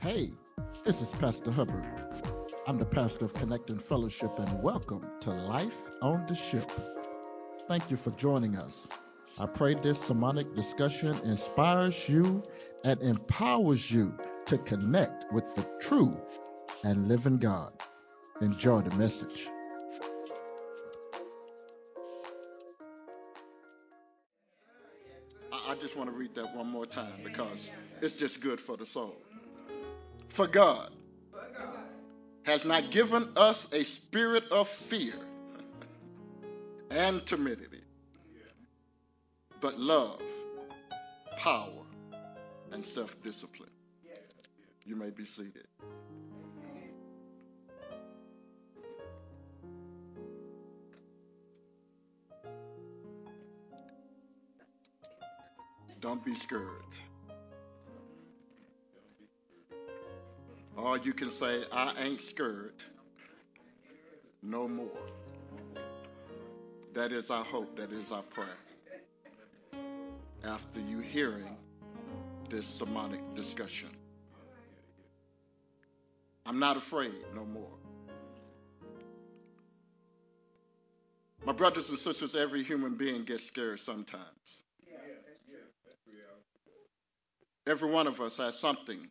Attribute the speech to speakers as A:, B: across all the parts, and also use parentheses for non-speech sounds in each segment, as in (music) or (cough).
A: Hey, this is Pastor Hubbard. I'm the pastor of Connecting Fellowship, and welcome to Life on the Ship. Thank you for joining us. I pray this sermonic discussion inspires you and empowers you to connect with the true and living God. Enjoy the message. I I just want to read that one more time because it's just good for the soul. For God has not mm-hmm. given us a spirit of fear and timidity, but love, power, and self discipline. You may be seated. Don't be scared. Or you can say, I ain't scared no more. That is our hope. That is our prayer. After you hearing this sermonic discussion, I'm not afraid no more. My brothers and sisters, every human being gets scared sometimes. Every one of us has something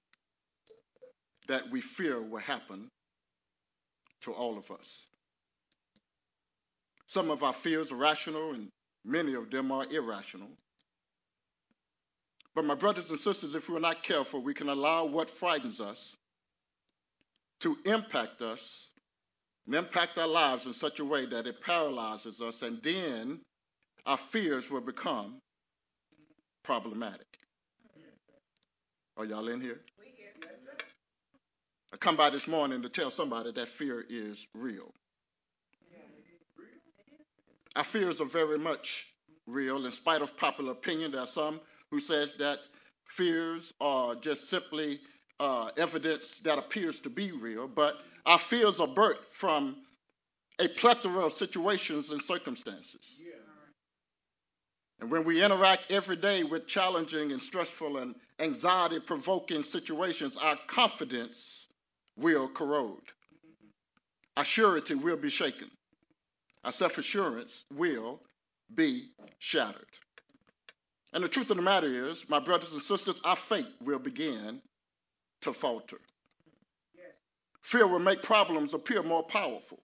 A: that we fear will happen to all of us. Some of our fears are rational, and many of them are irrational. But, my brothers and sisters, if we're not careful, we can allow what frightens us to impact us and impact our lives in such a way that it paralyzes us, and then our fears will become problematic. Are y'all in here? I come by this morning to tell somebody that fear is real. Our fears are very much real. In spite of popular opinion, there are some who says that fears are just simply uh, evidence that appears to be real, but our fears are birthed from a plethora of situations and circumstances. And when we interact every day with challenging and stressful and anxiety provoking situations, our confidence will corrode. Our surety will be shaken. Our self assurance will be shattered. And the truth of the matter is, my brothers and sisters, our faith will begin to falter. Fear will make problems appear more powerful.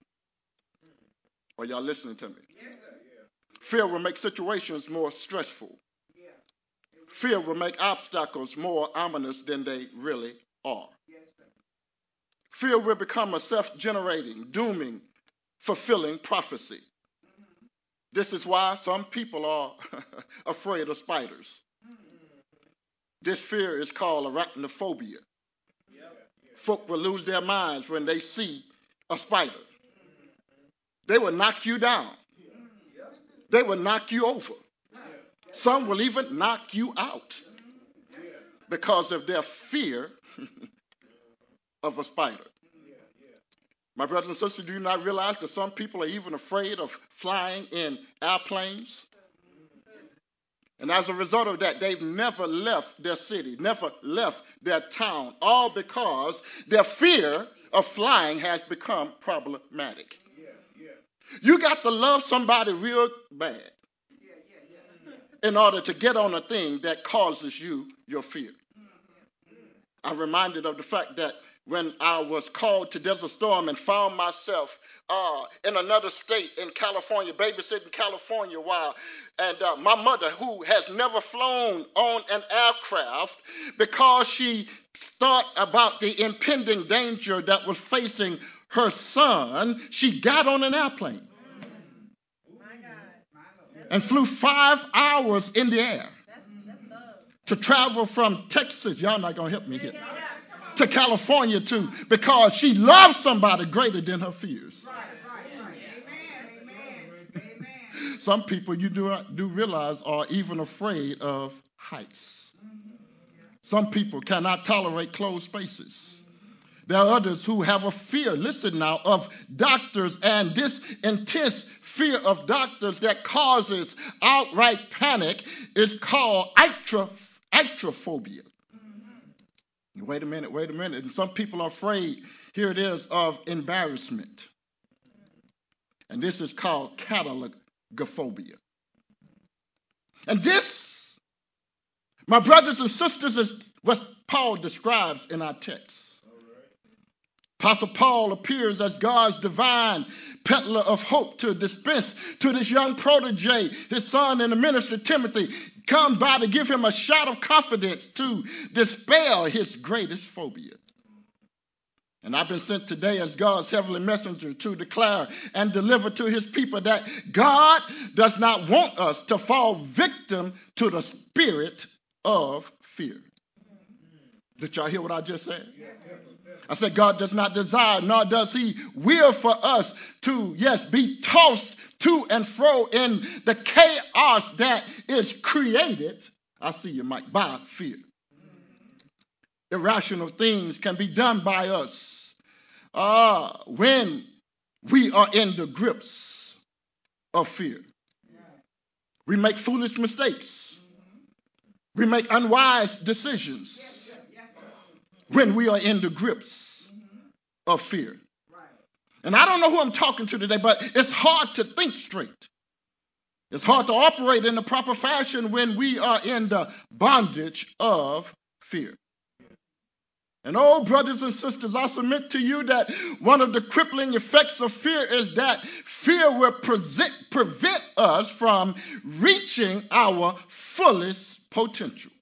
A: Are y'all listening to me? Fear will make situations more stressful. Fear will make obstacles more ominous than they really are. Fear will become a self generating, dooming, fulfilling prophecy. This is why some people are (laughs) afraid of spiders. This fear is called arachnophobia. Folk will lose their minds when they see a spider. They will knock you down. They will knock you over. Some will even knock you out because of their fear (laughs) of a spider. My brothers and sisters, do you not realize that some people are even afraid of flying in airplanes? And as a result of that, they've never left their city, never left their town, all because their fear of flying has become problematic. You got to love somebody real bad in order to get on a thing that causes you your fear. I'm reminded of the fact that when I was called to Desert Storm and found myself uh, in another state in California, babysitting California while, and uh, my mother, who has never flown on an aircraft because she thought about the impending danger that was facing her son, she got on an airplane and flew five hours in the air to travel from Texas. Y'all not gonna help me here. To California too, because she loves somebody greater than her fears. Some people you do, do realize are even afraid of heights. Some people cannot tolerate closed spaces. There are others who have a fear, listen now, of doctors, and this intense fear of doctors that causes outright panic is called iatrophobia. Wait a minute, wait a minute. And some people are afraid, here it is, of embarrassment. And this is called katagelophobia. And this, my brothers and sisters, is what Paul describes in our text. Apostle Paul appears as God's divine peddler of hope to dispense to this young protege, his son in the ministry, Timothy, come by to give him a shot of confidence to dispel his greatest phobia. And I've been sent today as God's heavenly messenger to declare and deliver to his people that God does not want us to fall victim to the spirit of fear. Did y'all hear what I just said? I said, God does not desire, nor does He will for us to, yes, be tossed to and fro in the chaos that is created. I see you, Mike, by fear. Irrational things can be done by us uh, when we are in the grips of fear. We make foolish mistakes. We make unwise decisions when we are in the grips of fear. And I don't know who I'm talking to today, but it's hard to think straight. It's hard to operate in the proper fashion when we are in the bondage of fear. And oh, brothers and sisters, I submit to you that one of the crippling effects of fear is that fear will present, prevent us from reaching our fullest potential.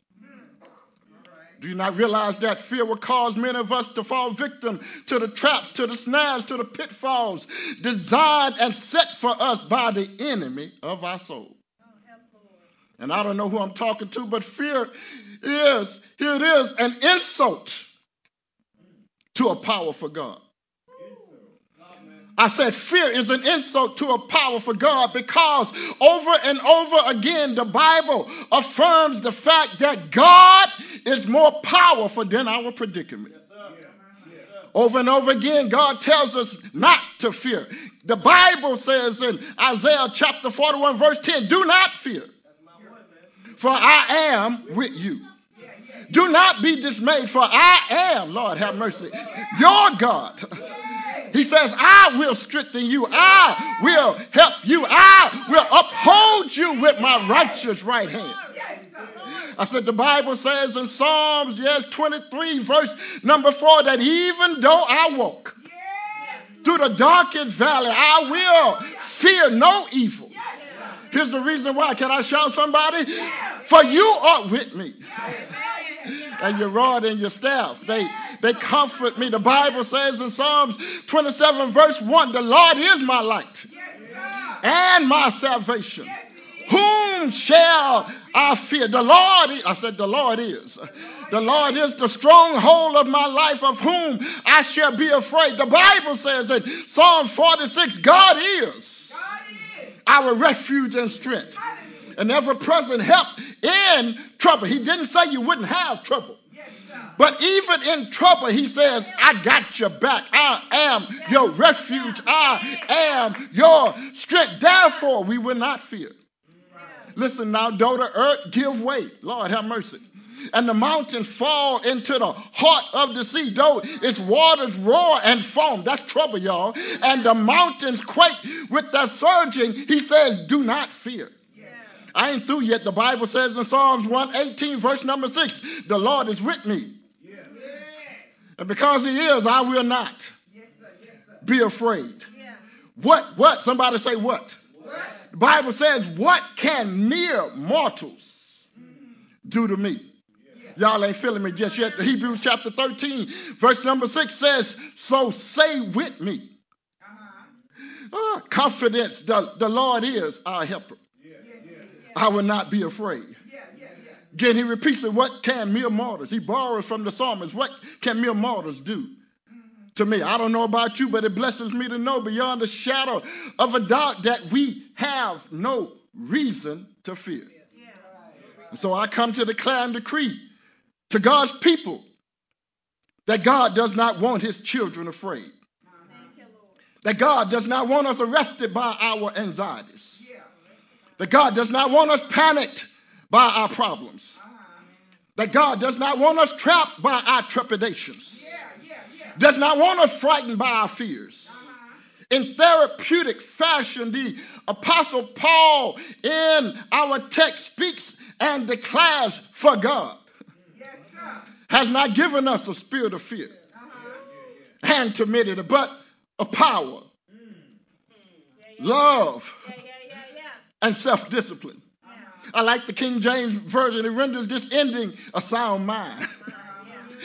A: Do you not realize that fear will cause many of us to fall victim to the traps, to the snares, to the pitfalls designed and set for us by the enemy of our soul? And I don't know who I'm talking to, but fear is, here it is, an insult to a powerful God. I said fear is an insult to a powerful God because over and over again the Bible affirms the fact that God is more powerful than our predicament. Over and over again, God tells us not to fear. The Bible says in Isaiah chapter 41, verse 10, do not fear, for I am with you. Do not be dismayed, for I am, Lord have mercy, your God. He says, I will strengthen you. I will help you. I will uphold you with my righteous right hand. I said, the Bible says in Psalms, yes, 23, verse number 4, that even though I walk through the darkest valley, I will fear no evil. Here's the reason why. Can I shout somebody? For you are with me. And your rod and your staff, they, they comfort me. The Bible says in Psalms 27, verse 1, the Lord is my light and my salvation. Whom shall I fear? The Lord, I said, the Lord is. The Lord is the stronghold of my life, of whom I shall be afraid. The Bible says in Psalm 46, God is our refuge and strength, and ever present help in trouble. He didn't say you wouldn't have trouble. But even in trouble, he says, I got your back. I am your refuge. I am your strength. Therefore, we will not fear. Listen now, the earth give way, Lord have mercy, and the mountains fall into the heart of the sea, though its waters roar and foam, that's trouble, y'all, and the mountains quake with their surging, he says, do not fear. I ain't through yet. The Bible says in Psalms 118, verse number 6, the Lord is with me. Yeah. And because he is, I will not yes, sir. Yes, sir. be afraid. Yeah. What? What? Somebody say what? what? The Bible says, What can mere mortals do to me? Y'all ain't feeling me just yet. The Hebrews chapter 13, verse number 6 says, So say with me. Uh-huh. Uh, confidence, the, the Lord is our helper. I will not be afraid. Again, he repeats it, what can mere mortals? He borrows from the psalmist, what can mere mortals do? to me. I don't know about you, but it blesses me to know beyond the shadow of a doubt that we have no reason to fear. And so I come to declare and decree to God's people that God does not want his children afraid. That God does not want us arrested by our anxieties. That God does not want us panicked by our problems. That God does not want us trapped by our trepidations, does not want us frightened by our fears. In therapeutic fashion, the Apostle Paul in our text speaks and declares for God. Has not given us a spirit of fear. And timidity, but a power, love, and self discipline. I like the King James Version. It renders this ending a sound mind. (laughs)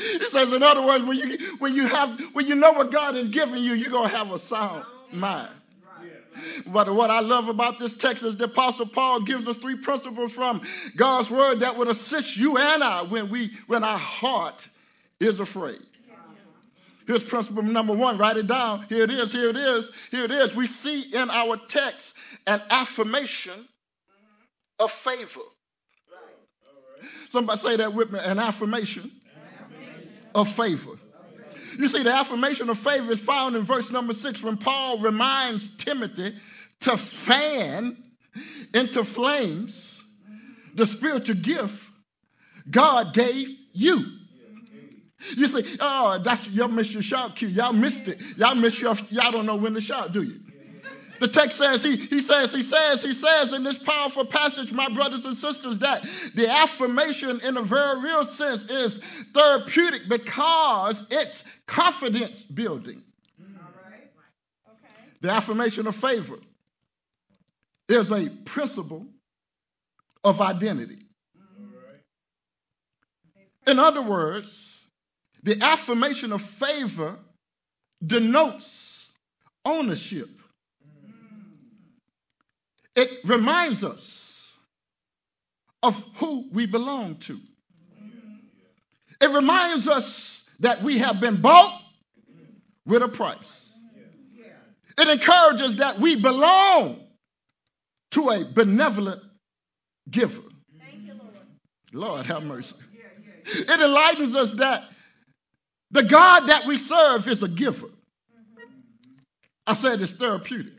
A: It says, in other words, when you when you have when you know what God has given you, you're gonna have a sound mind. But what I love about this text is the Apostle Paul gives us three principles from God's word that would assist you and I when we when our heart is afraid. Here's principle number one. Write it down. Here it is. Here it is. Here it is. We see in our text an affirmation of favor. Somebody say that with me. An affirmation of favor. You see, the affirmation of favor is found in verse number six when Paul reminds Timothy to fan into flames the spiritual gift God gave you. You say, oh, y'all missed your shout cue. Y'all missed it. Y'all missed your, y'all don't know when to shout, do you? The text says, he, he says, he says, he says in this powerful passage, my brothers and sisters, that the affirmation in a very real sense is therapeutic because it's confidence building. The affirmation of favor is a principle of identity. In other words, the affirmation of favor denotes ownership. It reminds us of who we belong to. It reminds us that we have been bought with a price. It encourages that we belong to a benevolent giver. Lord have mercy. It enlightens us that the God that we serve is a giver. I said it's therapeutic.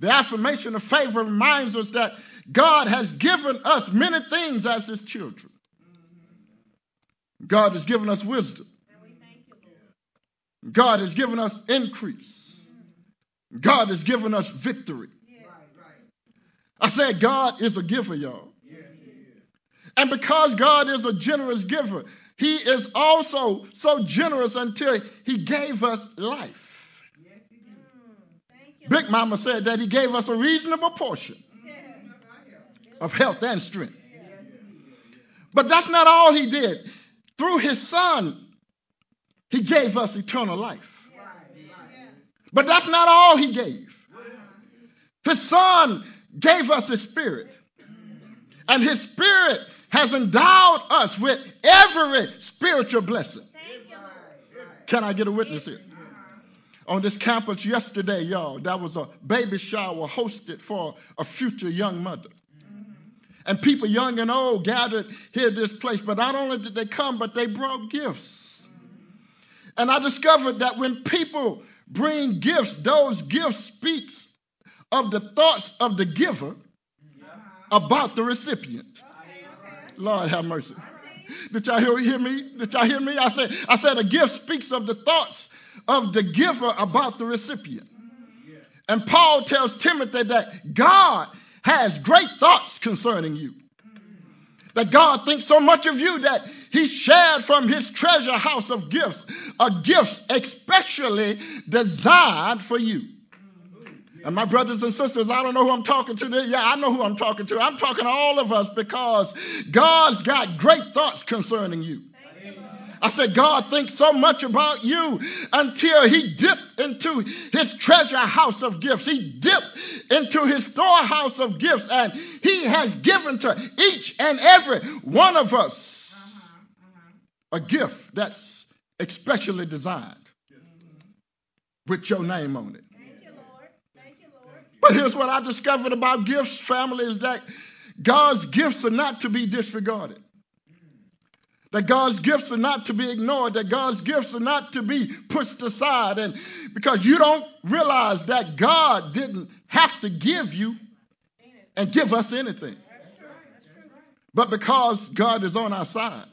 A: The affirmation of favor reminds us that God has given us many things as his children. God has given us wisdom. God has given us increase. God has given us victory. I said God is a giver, y'all. And because God is a generous giver, he is also so generous until he gave us life. Big Mama said that he gave us a reasonable portion of health and strength. But that's not all he did. Through his son, he gave us eternal life. But that's not all he gave. His son gave us his spirit. And his spirit has endowed us with every spiritual blessing. Can I get a witness here? On this campus yesterday, y'all, that was a baby shower hosted for a future young mother. And people young and old gathered here this place, but not only did they come, but they brought gifts. And I discovered that when people bring gifts, those gifts speaks of the thoughts of the giver about the recipient. Lord have mercy. Did y'all hear, hear me? Did y'all hear me? I said, I said a gift speaks of the thoughts of the giver about the recipient. And Paul tells Timothy that God has great thoughts concerning you. That God thinks so much of you that he shared from his treasure house of gifts, a gift especially designed for you. And my brothers and sisters, I don't know who I'm talking to. Yeah, I know who I'm talking to. I'm talking to all of us because God's got great thoughts concerning you. I said, God thinks so much about you until he dipped into his treasure house of gifts. He dipped into his storehouse of gifts, and he has given to each and every one of us a gift that's especially designed with your name on it. But here's what I discovered about gifts, family, is that God's gifts are not to be disregarded. That God's gifts are not to be ignored, that God's gifts are not to be pushed aside. And because you don't realize that God didn't have to give you and give us anything. But because God is on our side,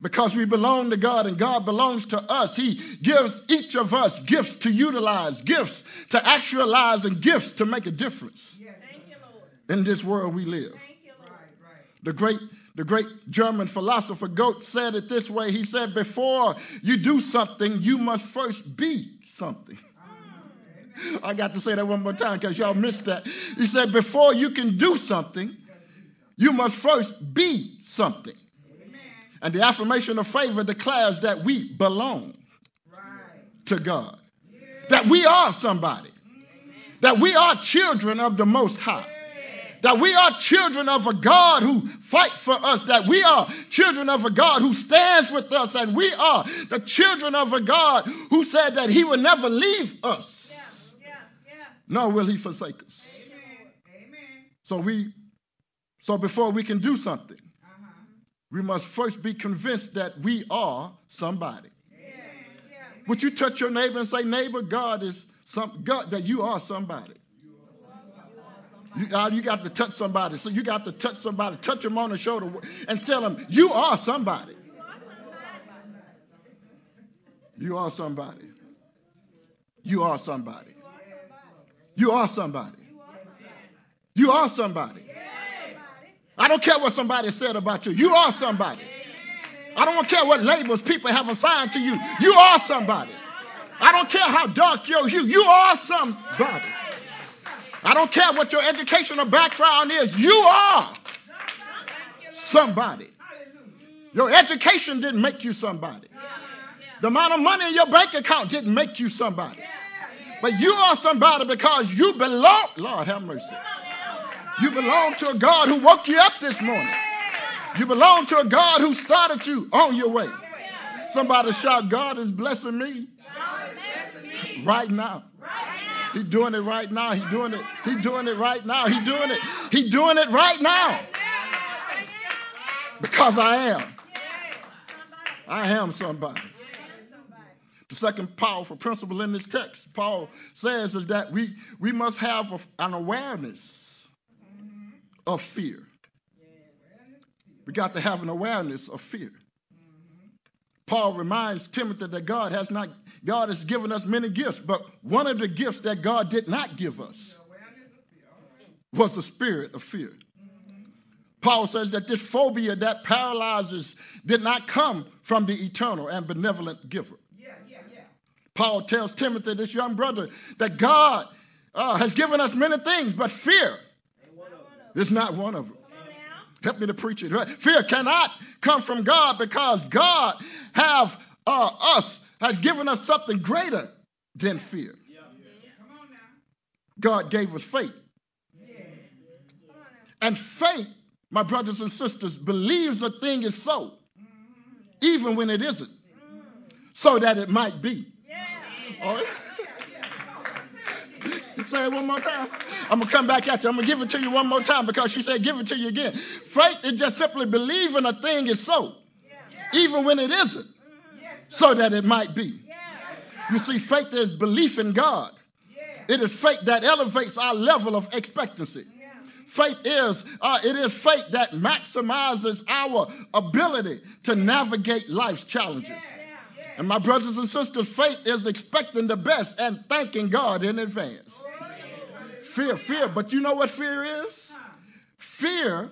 A: because we belong to God and God belongs to us, He gives each of us gifts to utilize, gifts to actualize, and gifts to make a difference in this world we live. The great the great German philosopher Goethe said it this way. He said, Before you do something, you must first be something. I got to say that one more time because y'all missed that. He said, Before you can do something, you must first be something. And the affirmation of favor declares that we belong to God, that we are somebody, that we are children of the Most High that we are children of a God who fights for us, that we are children of a God who stands with us, and we are the children of a God who said that he will never leave us, yeah, yeah, yeah. nor will he forsake us. Amen. So we, so before we can do something. We must first be convinced that we are somebody. Would you touch your neighbor and say, neighbor, God is some God that you are somebody. You, uh, you got to touch somebody. So you got to touch somebody, touch them on the shoulder, and tell them, You are somebody. You are somebody. You are somebody. You are somebody. You are somebody. I don't care what somebody said about you. You are somebody. I don't care what labels people have assigned to you. You are somebody. I don't care how dark your hue. You are somebody. I don't care what your educational background is, you are somebody. Your education didn't make you somebody. The amount of money in your bank account didn't make you somebody. But you are somebody because you belong. Lord have mercy. You belong to a God who woke you up this morning. You belong to a God who started you on your way. Somebody shout, God is blessing me right now. He's doing it right now. He's doing it. He's doing it right now. He's doing it. He's doing it right now. Because I am. I am somebody. The second powerful principle in this text, Paul says, is that we, we must have an awareness of fear. We got to have an awareness of fear. Paul reminds Timothy that God has not God has given us many gifts, but one of the gifts that God did not give us was the spirit of fear. Paul says that this phobia that paralyzes did not come from the eternal and benevolent giver. Yeah, yeah, yeah. Paul tells Timothy, this young brother, that God uh, has given us many things, but fear is not one of them. Help me to preach it. Fear cannot come from God because God have uh, us has given us something greater than fear. God gave us faith. And faith, my brothers and sisters, believes a thing is so, even when it isn't, so that it might be. All right? Say it one more time. I'm gonna come back at you. I'm gonna give it to you one more time because she said, "Give it to you again." Faith is just simply believing a thing is so, even when it isn't, so that it might be. You see, faith is belief in God. It is faith that elevates our level of expectancy. Faith is uh, it is faith that maximizes our ability to navigate life's challenges. And my brothers and sisters, faith is expecting the best and thanking God in advance. Fear, fear, but you know what fear is? Fear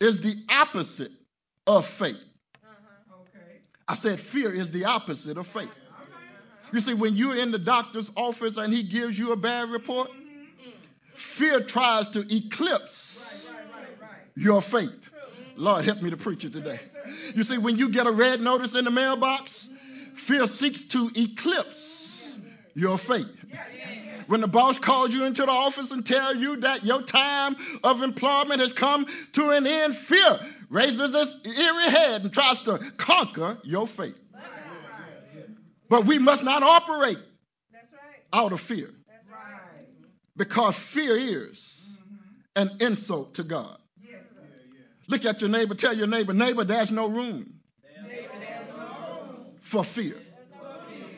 A: is the opposite of faith. I said fear is the opposite of faith. You see, when you're in the doctor's office and he gives you a bad report, fear tries to eclipse your faith. Lord, help me to preach it today. You see, when you get a red notice in the mailbox, fear seeks to eclipse your faith. When the boss calls you into the office and tells you that your time of employment has come to an end, fear raises its eerie head and tries to conquer your faith. But we must not operate out of fear. Because fear is an insult to God. Look at your neighbor, tell your neighbor, neighbor, there's no room for fear.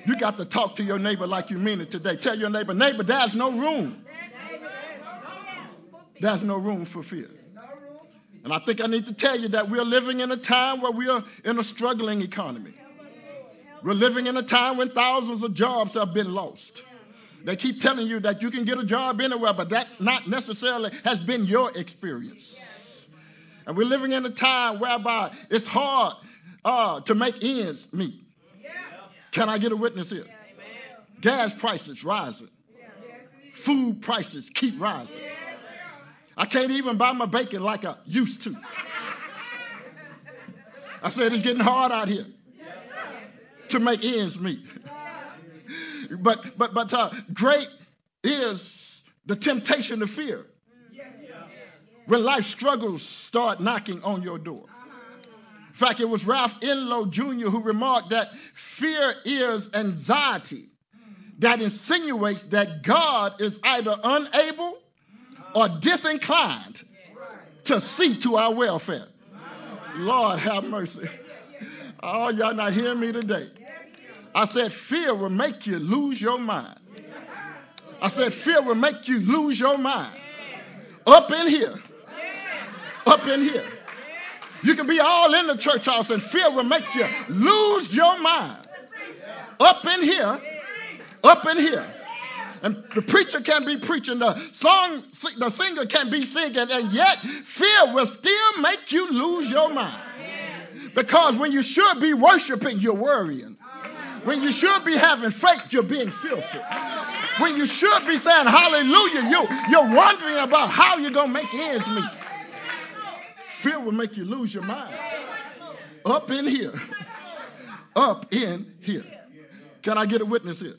A: You got to talk to your neighbor like you mean it today. Tell your neighbor, neighbor, there's no room. There's no room for fear. And I think I need to tell you that we're living in a time where we are in a struggling economy. We're living in a time when thousands of jobs have been lost. They keep telling you that you can get a job anywhere, but that not necessarily has been your experience. And we're living in a time whereby it's hard uh, to make ends meet. Can I get a witness here? Gas prices rising. Food prices keep rising. I can't even buy my bacon like I used to. I said it's getting hard out here to make ends meet. but but but uh, great is the temptation to fear when life struggles start knocking on your door. In fact, it was Ralph Enloe Jr. who remarked that fear is anxiety that insinuates that God is either unable or disinclined to see to our welfare. Lord have mercy. Oh, y'all not hearing me today. I said, fear will make you lose your mind. I said, fear will make you lose your mind. Up in here. Up in here. You can be all in the church house and fear will make you lose your mind. Up in here. Up in here. And the preacher can be preaching, the song, the singer can be singing, and yet fear will still make you lose your mind. Because when you should be worshiping, you're worrying. When you should be having faith, you're being fearful. When you should be saying hallelujah, you, you're wondering about how you're going to make ends meet. Fear will make you lose your mind. Up in here. Up in here. Can I get a witness here?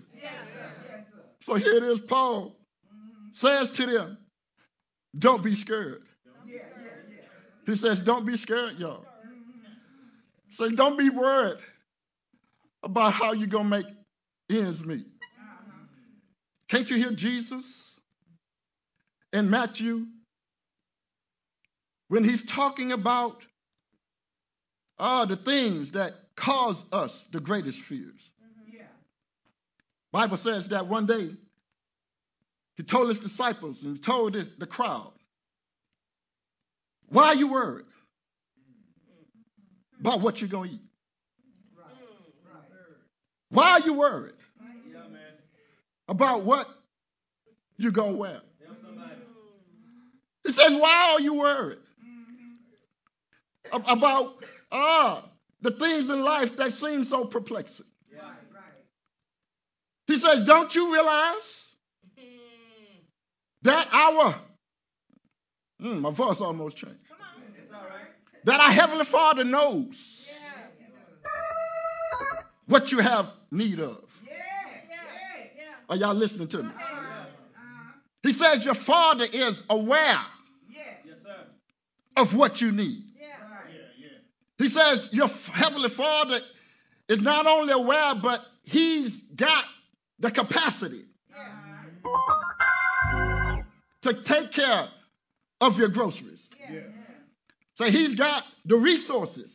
A: So here it is, Paul says to them, don't be scared. He says, don't be scared, y'all. So don't be worried about how you're going to make ends meet. Can't you hear Jesus in Matthew when he's talking about uh, the things that cause us the greatest fears? Mm-hmm. Bible says that one day he told his disciples and he told the crowd, why are you worried mm-hmm. about what you're going to eat? Mm-hmm. Why are you worried about what you're going to wear? He says, why are you worried about uh, the things in life that seem so perplexing? He says, Don't you realize that our, mm, my voice almost changed, that our Heavenly Father knows what you have need of? Are y'all listening to me? He says, Your Father is aware of what you need. He says, Your Heavenly Father is not only aware, but He's got the capacity to take care of your groceries. So he's got the resources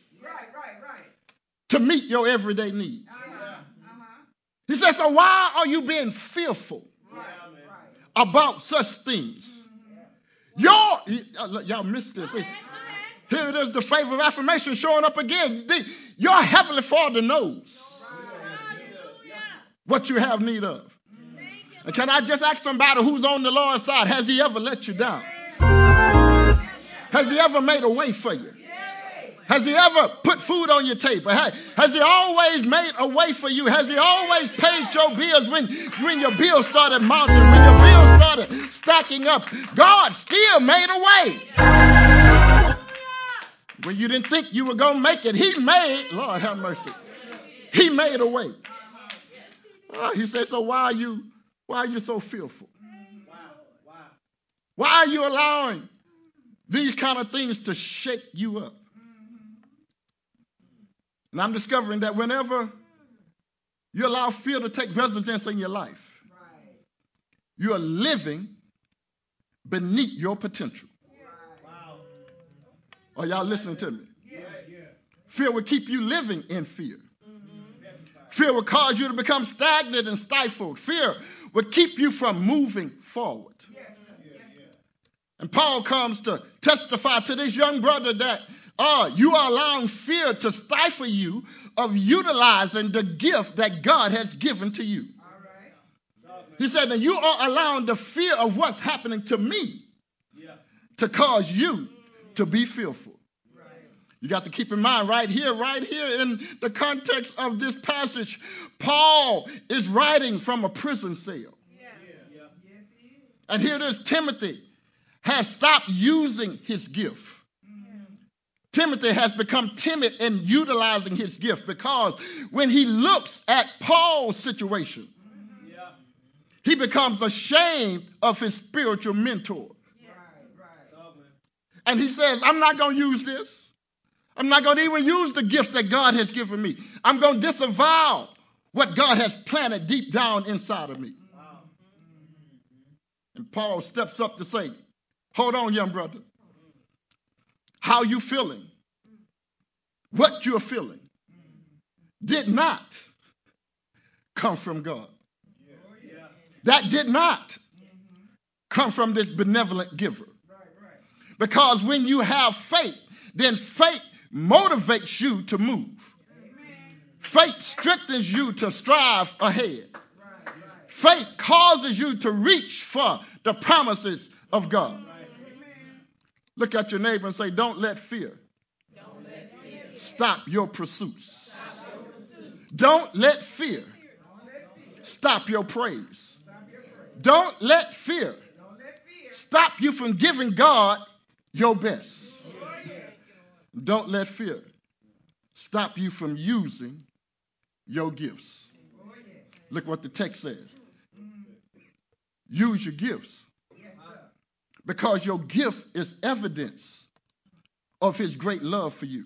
A: to meet your everyday needs. Uh-huh, uh-huh. He says, So why are you being fearful about such things? Mm-hmm. Your, uh, y'all missed this. Here it is, the favor of affirmation showing up again. Your heavenly Father knows what you have need of. And can I just ask somebody who's on the Lord's side, has he ever let you down? Has he ever made a way for you? Has he ever put food on your table? Has he always made a way for you? Has he always paid your bills when, when your bills started mounting, when your bills started stacking up? God still made a way. When you didn't think you were going to make it, he made, Lord have mercy, he made a way. Uh, he said, so why are you why are you so fearful? Why are you allowing these kind of things to shake you up? And I'm discovering that whenever you allow fear to take residence in your life, you are living beneath your potential. Are y'all listening to me? Fear will keep you living in fear. Fear will cause you to become stagnant and stifled. Fear will keep you from moving forward. And And Paul comes to testify to this young brother that uh, you are allowing fear to stifle you of utilizing the gift that God has given to you. He said, that you are allowing the fear of what's happening to me to cause you to be fearful. You got to keep in mind right here, right here in the context of this passage, Paul is writing from a prison cell. And here it is Timothy has stopped using his gift. Timothy has become timid in utilizing his gift because when he looks at Paul's situation, he becomes ashamed of his spiritual mentor. And he says, I'm not going to use this. I'm not going to even use the gift that God has given me. I'm going to disavow what God has planted deep down inside of me. And Paul steps up to say, Hold on, young brother. How you feeling? What you're feeling did not come from God. That did not come from this benevolent giver. Because when you have faith, then faith motivates you to move. Faith strengthens you to strive ahead. Faith causes you to reach for the promises of God. Look at your neighbor and say, Don't let fear, stop your pursuits. Don't let fear stop your praise. Don't let fear stop you from giving God your best. Don't let fear stop you from using your gifts. Look what the text says. Use your gifts. Because your gift is evidence of his great love for you.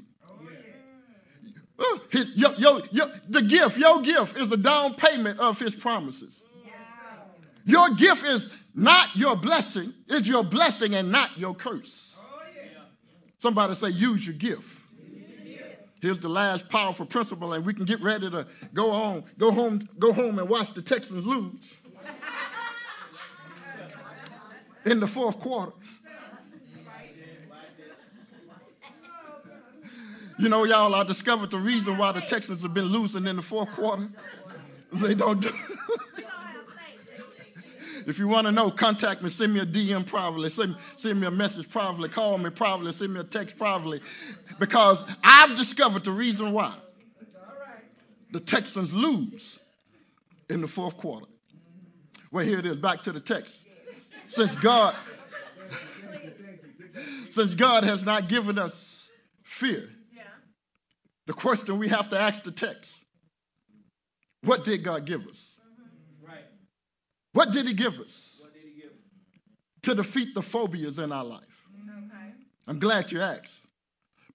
A: Uh, his, your, your, your, the gift, your gift is a down payment of his promises. Your gift is not your blessing, it's your blessing and not your curse. Somebody say, use your gift. Here's the last powerful principle, and we can get ready to go on, go home, go home and watch the Texans lose in the fourth quarter. You know, y'all, I discovered the reason why the Texans have been losing in the fourth quarter. They don't do. (laughs) If you want to know, contact me. Send me a DM privately. Send, send me a message privately. Call me privately. Send me a text privately. Because I've discovered the reason why the Texans lose in the fourth quarter. Well, here it is. Back to the text. Since God, since God has not given us fear, the question we have to ask the text: What did God give us? What did he give us? He give? To defeat the phobias in our life. Okay. I'm glad you asked.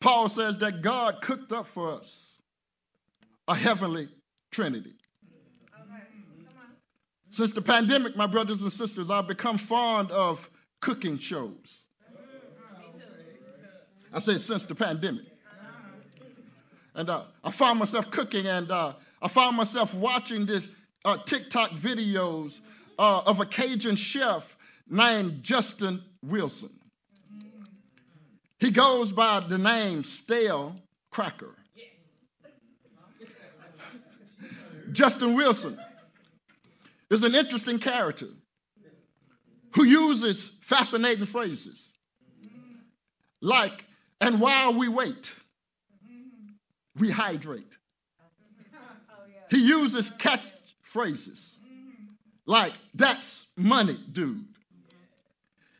A: Paul says that God cooked up for us a heavenly trinity. Okay. Since the pandemic, my brothers and sisters, I've become fond of cooking shows. I said since the pandemic. And uh, I found myself cooking, and uh, I found myself watching this uh, TikTok videos uh, of a Cajun chef named Justin Wilson. He goes by the name Stale Cracker. Justin Wilson is an interesting character who uses fascinating phrases like, and while we wait, we hydrate. (laughs) He uses catchphrases like, that's money, dude.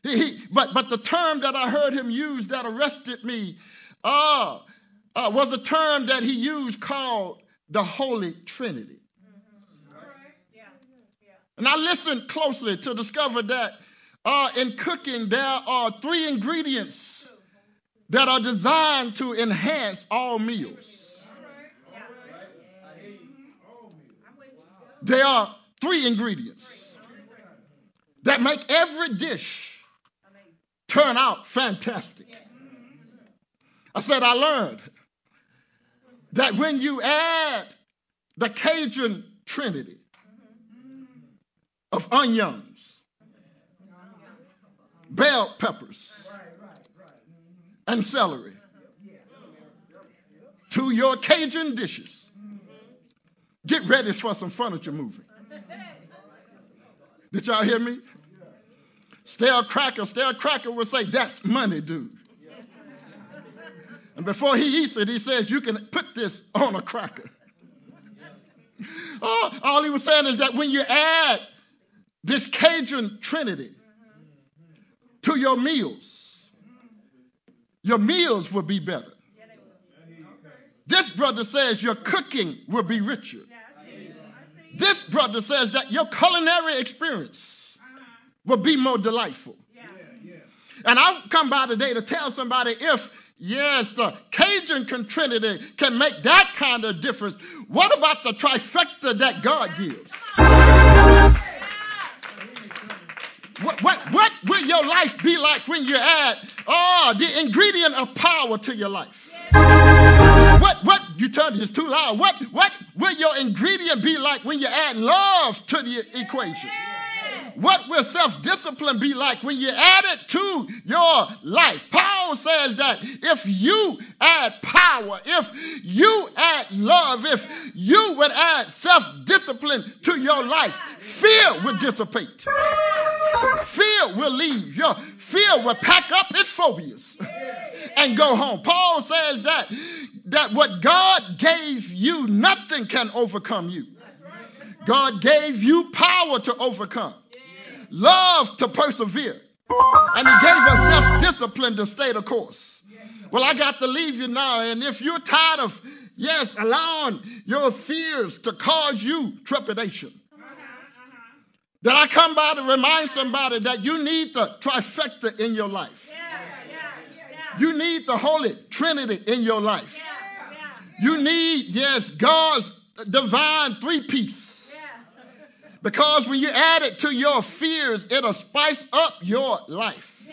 A: He, he, but, but the term that I heard him use that arrested me uh, uh, was a term that he used called the Holy Trinity. And I listened closely to discover that uh, in cooking, there are three ingredients that are designed to enhance all meals. They are Three ingredients that make every dish turn out fantastic. I said, I learned that when you add the Cajun Trinity of onions, bell peppers and celery to your Cajun dishes. Get ready for some furniture moving. (laughs) Did y'all hear me? Stalekracker, Stale Cracker will say, That's money, dude. And before he eats it, he says, You can put this on a cracker. (laughs) Oh, all he was saying is that when you add this Cajun trinity to your meals, your meals will be better. This brother says your cooking will be richer. This brother says that your culinary experience will be more delightful. And I've come by today to tell somebody if, yes, the Cajun Trinity can make that kind of difference, what about the trifecta that God gives? What, what, what will your life be like when you add oh, the ingredient of power to your life? You tell me it's too loud. What, what will your ingredient be like when you add love to the equation? What will self discipline be like when you add it to your life? Paul says that if you add power, if you add love, if you would add self discipline to your life, fear will dissipate. Fear will leave. Your fear will pack up its phobias and go home. Paul says that that what God gave you, nothing can overcome you. God gave you power to overcome, love to persevere, and He gave us self discipline to stay the course. Well, I got to leave you now, and if you're tired of, yes, allowing your fears to cause you trepidation, then I come by to remind somebody that you need the trifecta in your life. You need the Holy Trinity in your life. You need, yes, God's divine three piece. Because when you add it to your fears, it'll spice up your life.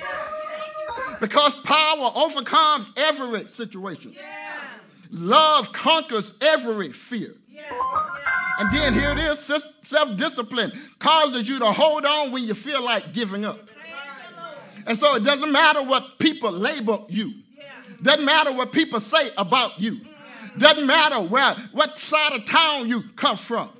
A: Because power overcomes every situation. Love conquers every fear. And then here it is self discipline causes you to hold on when you feel like giving up. And so it doesn't matter what people label you, doesn't matter what people say about you. Doesn't matter where, what side of town you come from.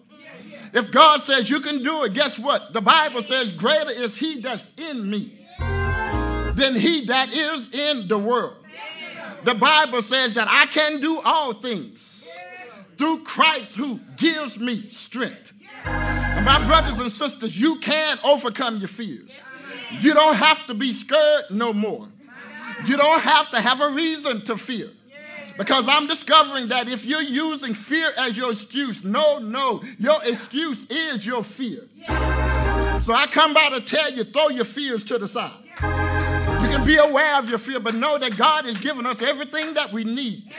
A: If God says you can do it, guess what? The Bible says, Greater is he that's in me than he that is in the world. The Bible says that I can do all things through Christ who gives me strength. My brothers and sisters, you can overcome your fears. You don't have to be scared no more. You don't have to have a reason to fear. Because I'm discovering that if you're using fear as your excuse, no, no, your excuse is your fear. So I come by to tell you, throw your fears to the side. You can be aware of your fear, but know that God has given us everything that we need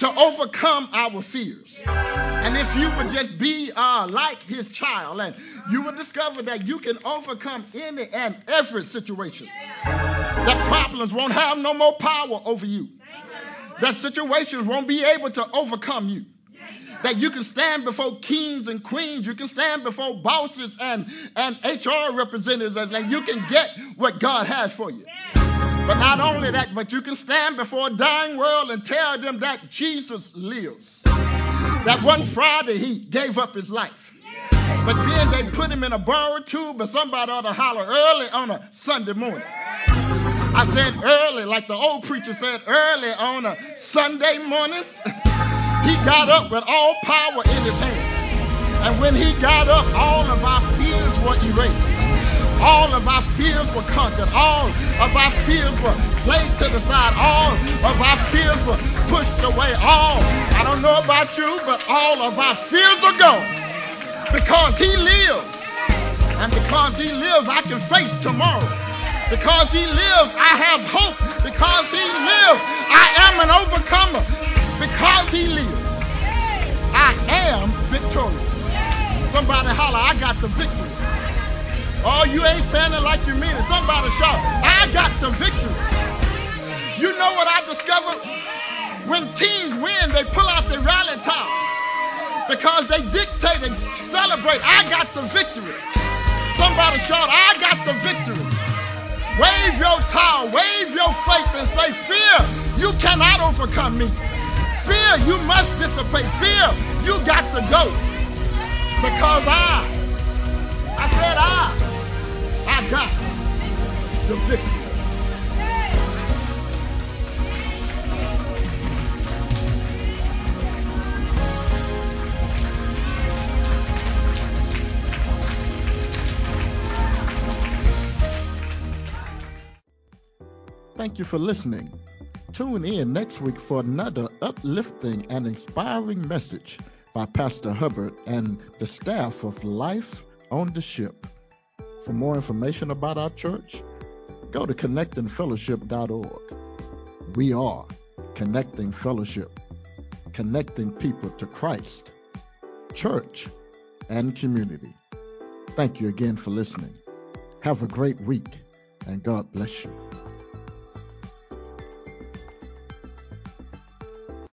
A: to overcome our fears. And if you would just be uh, like his child, and you will discover that you can overcome any and every situation. That problems won't have no more power over you that situations won't be able to overcome you. That you can stand before kings and queens, you can stand before bosses and, and HR representatives, and you can get what God has for you. But not only that, but you can stand before a dying world and tell them that Jesus lives. That one Friday he gave up his life. But then they put him in a borrowed tube, but somebody ought to holler early on a Sunday morning. I said early, like the old preacher said early on a Sunday morning. (laughs) he got up with all power in his hand. And when he got up, all of our fears were erased. All of our fears were conquered. All of our fears were laid to the side. All of our fears were pushed away. All, I don't know about you, but all of our fears are gone. Because he lives. And because he lives, I can face tomorrow. Because he lives, I have hope. Because he lives, I am an overcomer. Because he lives, I am victorious. Somebody holler, I got the victory. Oh, you ain't saying it like you mean it. Somebody shout, I got the victory. You know what I discovered? When teams win, they pull out their rally towel because they dictate and celebrate. I got the victory. Somebody shout, I got the victory. Wave your towel, wave your faith, and say, Fear, you cannot overcome me. Fear, you must dissipate. Fear, you got to go. Because I got the victory. Thank you for listening. Tune in next week for another uplifting and inspiring message by Pastor Hubbard and the staff of Life on the Ship. For more information about our church, go to connectingfellowship.org. We are Connecting Fellowship, connecting people to Christ, church, and community. Thank you again for listening. Have a great week, and God bless you.